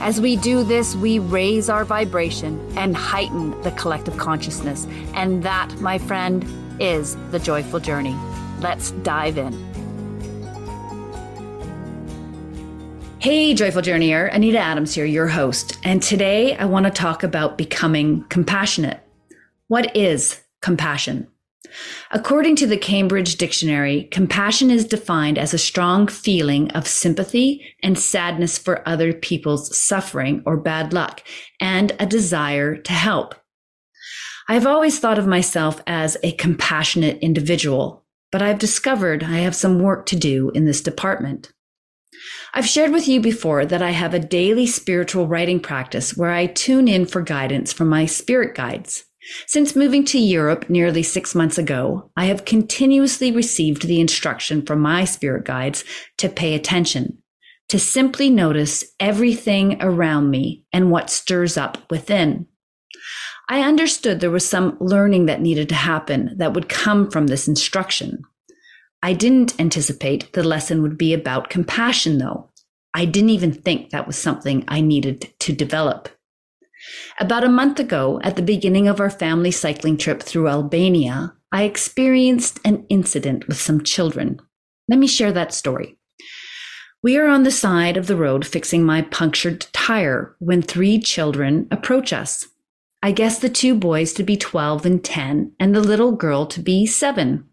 As we do this, we raise our vibration and heighten the collective consciousness. And that, my friend, is the joyful journey. Let's dive in. Hey, Joyful Journeyer, Anita Adams here, your host. And today I want to talk about becoming compassionate. What is compassion? According to the Cambridge Dictionary, compassion is defined as a strong feeling of sympathy and sadness for other people's suffering or bad luck, and a desire to help. I've always thought of myself as a compassionate individual, but I've discovered I have some work to do in this department. I've shared with you before that I have a daily spiritual writing practice where I tune in for guidance from my spirit guides. Since moving to Europe nearly six months ago, I have continuously received the instruction from my spirit guides to pay attention, to simply notice everything around me and what stirs up within. I understood there was some learning that needed to happen that would come from this instruction. I didn't anticipate the lesson would be about compassion, though. I didn't even think that was something I needed to develop. About a month ago, at the beginning of our family cycling trip through Albania, I experienced an incident with some children. Let me share that story. We are on the side of the road fixing my punctured tire when three children approach us. I guess the two boys to be 12 and 10, and the little girl to be 7.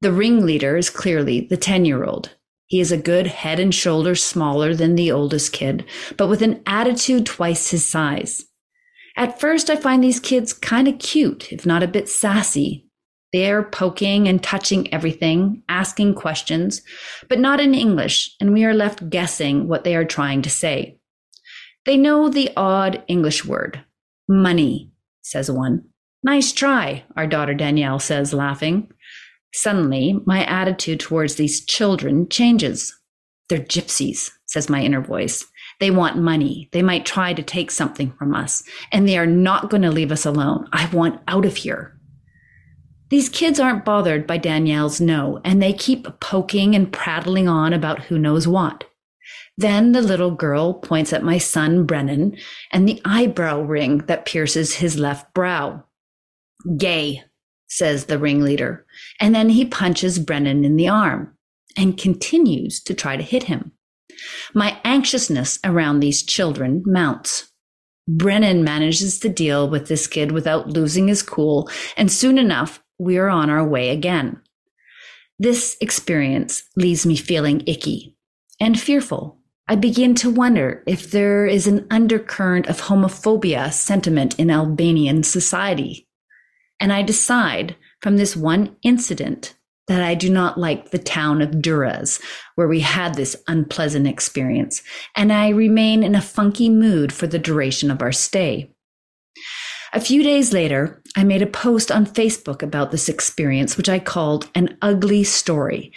The ringleader is clearly the 10 year old. He is a good head and shoulders smaller than the oldest kid, but with an attitude twice his size. At first, I find these kids kind of cute, if not a bit sassy. They're poking and touching everything, asking questions, but not in English, and we are left guessing what they are trying to say. They know the odd English word. Money, says one. Nice try, our daughter Danielle says, laughing. Suddenly, my attitude towards these children changes. They're gypsies, says my inner voice. They want money. They might try to take something from us, and they are not going to leave us alone. I want out of here. These kids aren't bothered by Danielle's no, and they keep poking and prattling on about who knows what. Then the little girl points at my son, Brennan, and the eyebrow ring that pierces his left brow. Gay, says the ringleader. And then he punches Brennan in the arm and continues to try to hit him. My anxiousness around these children mounts. Brennan manages to deal with this kid without losing his cool, and soon enough, we are on our way again. This experience leaves me feeling icky and fearful. I begin to wonder if there is an undercurrent of homophobia sentiment in Albanian society. And I decide from this one incident that I do not like the town of Durrës, where we had this unpleasant experience, and I remain in a funky mood for the duration of our stay. A few days later, I made a post on Facebook about this experience, which I called an ugly story,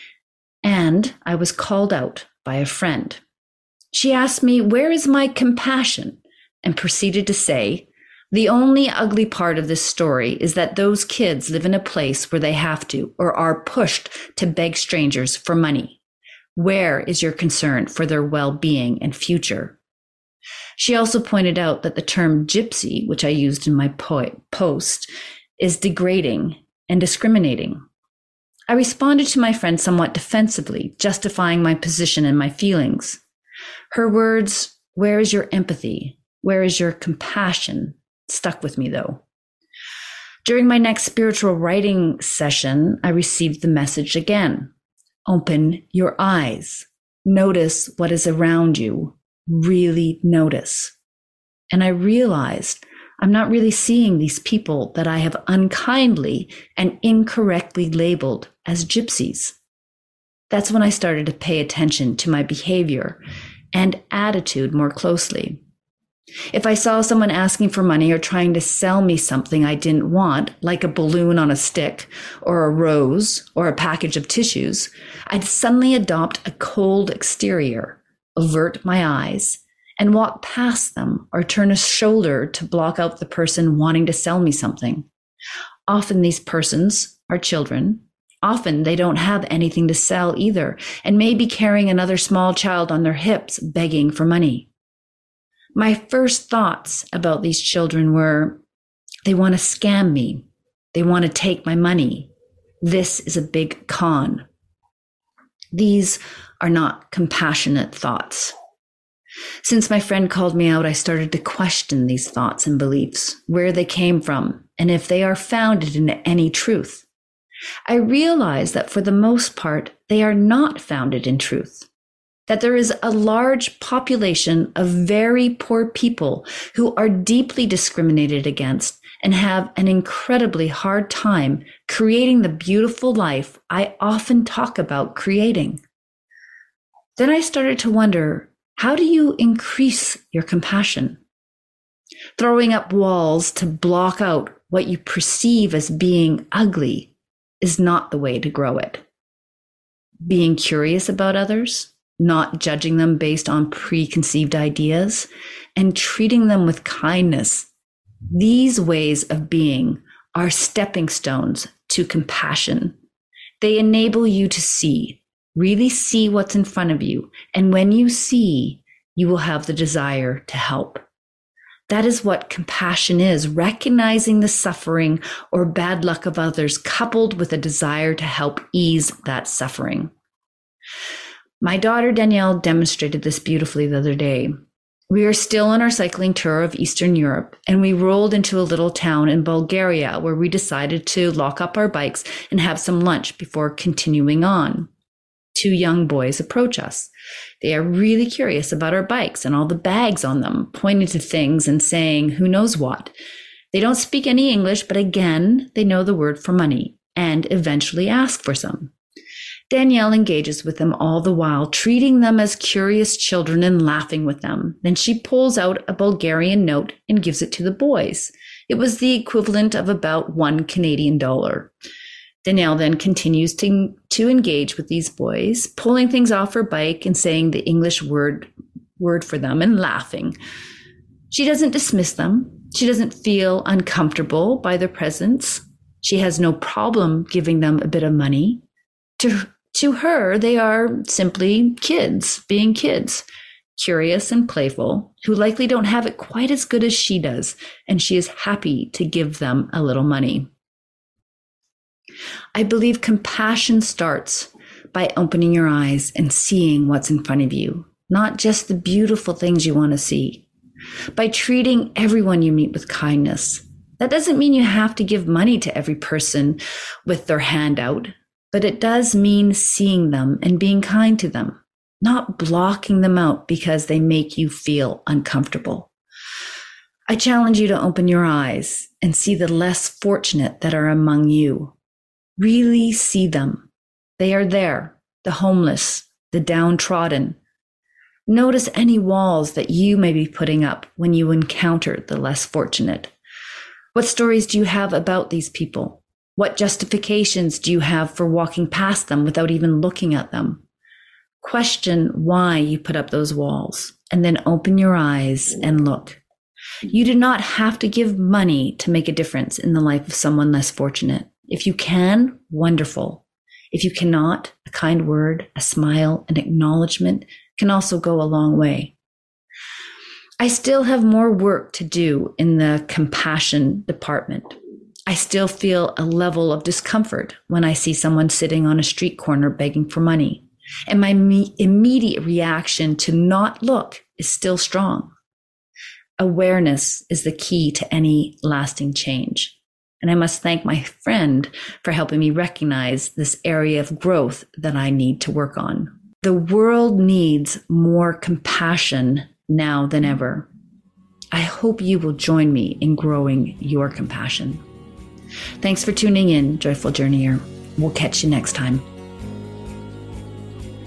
and I was called out by a friend. She asked me, Where is my compassion? and proceeded to say, the only ugly part of this story is that those kids live in a place where they have to or are pushed to beg strangers for money. Where is your concern for their well being and future? She also pointed out that the term gypsy, which I used in my po- post, is degrading and discriminating. I responded to my friend somewhat defensively, justifying my position and my feelings. Her words, Where is your empathy? Where is your compassion? Stuck with me though. During my next spiritual writing session, I received the message again. Open your eyes. Notice what is around you. Really notice. And I realized I'm not really seeing these people that I have unkindly and incorrectly labeled as gypsies. That's when I started to pay attention to my behavior and attitude more closely. If I saw someone asking for money or trying to sell me something I didn't want, like a balloon on a stick or a rose or a package of tissues, I'd suddenly adopt a cold exterior, avert my eyes, and walk past them or turn a shoulder to block out the person wanting to sell me something. Often these persons are children. Often they don't have anything to sell either and may be carrying another small child on their hips begging for money. My first thoughts about these children were they want to scam me. They want to take my money. This is a big con. These are not compassionate thoughts. Since my friend called me out, I started to question these thoughts and beliefs, where they came from, and if they are founded in any truth. I realize that for the most part, they are not founded in truth. That there is a large population of very poor people who are deeply discriminated against and have an incredibly hard time creating the beautiful life I often talk about creating. Then I started to wonder how do you increase your compassion? Throwing up walls to block out what you perceive as being ugly is not the way to grow it. Being curious about others, not judging them based on preconceived ideas, and treating them with kindness. These ways of being are stepping stones to compassion. They enable you to see Really see what's in front of you. And when you see, you will have the desire to help. That is what compassion is recognizing the suffering or bad luck of others, coupled with a desire to help ease that suffering. My daughter Danielle demonstrated this beautifully the other day. We are still on our cycling tour of Eastern Europe, and we rolled into a little town in Bulgaria where we decided to lock up our bikes and have some lunch before continuing on two young boys approach us. They are really curious about our bikes and all the bags on them, pointing to things and saying who knows what. They don't speak any English, but again, they know the word for money and eventually ask for some. Danielle engages with them all the while, treating them as curious children and laughing with them. Then she pulls out a Bulgarian note and gives it to the boys. It was the equivalent of about one Canadian dollar. Danielle then continues to, to engage with these boys, pulling things off her bike and saying the English word word for them and laughing. She doesn't dismiss them. She doesn't feel uncomfortable by their presence. She has no problem giving them a bit of money. To, to her, they are simply kids, being kids, curious and playful, who likely don't have it quite as good as she does, and she is happy to give them a little money. I believe compassion starts by opening your eyes and seeing what's in front of you, not just the beautiful things you want to see. By treating everyone you meet with kindness. That doesn't mean you have to give money to every person with their hand out, but it does mean seeing them and being kind to them, not blocking them out because they make you feel uncomfortable. I challenge you to open your eyes and see the less fortunate that are among you Really see them. They are there, the homeless, the downtrodden. Notice any walls that you may be putting up when you encounter the less fortunate. What stories do you have about these people? What justifications do you have for walking past them without even looking at them? Question why you put up those walls and then open your eyes and look. You do not have to give money to make a difference in the life of someone less fortunate. If you can, wonderful. If you cannot, a kind word, a smile, an acknowledgement can also go a long way. I still have more work to do in the compassion department. I still feel a level of discomfort when I see someone sitting on a street corner begging for money. And my me- immediate reaction to not look is still strong. Awareness is the key to any lasting change. And I must thank my friend for helping me recognize this area of growth that I need to work on. The world needs more compassion now than ever. I hope you will join me in growing your compassion. Thanks for tuning in, Joyful Journeyer. We'll catch you next time.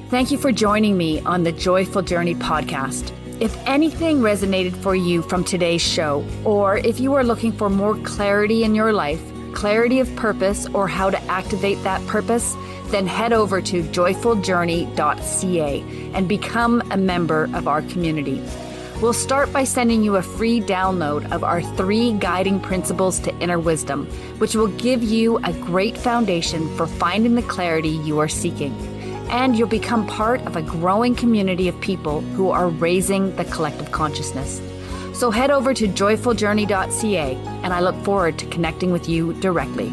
Thank you for joining me on the Joyful Journey podcast. If anything resonated for you from today's show, or if you are looking for more clarity in your life, clarity of purpose, or how to activate that purpose, then head over to joyfuljourney.ca and become a member of our community. We'll start by sending you a free download of our three guiding principles to inner wisdom, which will give you a great foundation for finding the clarity you are seeking and you'll become part of a growing community of people who are raising the collective consciousness. So head over to joyfuljourney.ca, and I look forward to connecting with you directly.